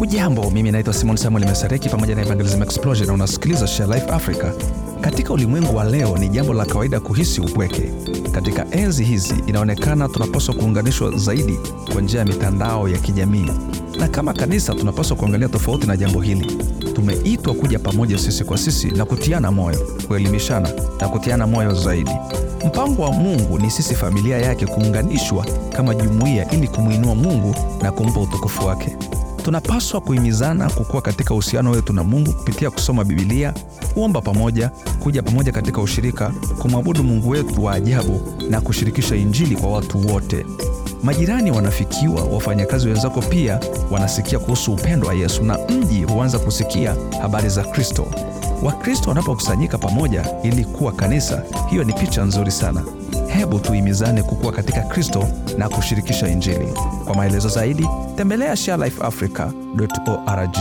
Ujambo, mimi naitwa Simon Samuel Mesareki pamoja na Evangelism Explosion na unasikiliza Share Life Africa. Katika ulimwengu wa leo ni jambo la kawaida kuhisi upweke. Katika enzi hizi inaonekana tunapaswa kuunganishwa zaidi kwa njia ya mitandao ya kijamii, na kama kanisa tunapaswa kuangalia tofauti na jambo hili. Tumeitwa kuja pamoja sisi kwa sisi na kutiana moyo, kuelimishana na kutiana moyo zaidi. Mpango wa Mungu ni sisi familia yake kuunganishwa kama jumuiya ili kumwinua Mungu na kumpa utukufu wake. Tunapaswa kuhimizana kukua katika uhusiano wetu na Mungu kupitia kusoma Bibilia, kuomba pamoja, kuja pamoja katika ushirika, kumwabudu Mungu wetu wa ajabu na kushirikisha Injili kwa watu wote. Majirani wanafikiwa, wafanyakazi wenzako pia wanasikia kuhusu upendo wa Yesu na mji huanza kusikia habari za Kristo. Wakristo wanapokusanyika pamoja ili kuwa kanisa, hiyo ni picha nzuri sana. Hebu tuhimizane kukua katika Kristo na kushirikisha Injili. Kwa maelezo zaidi, tembelea sharelifeafrica.org.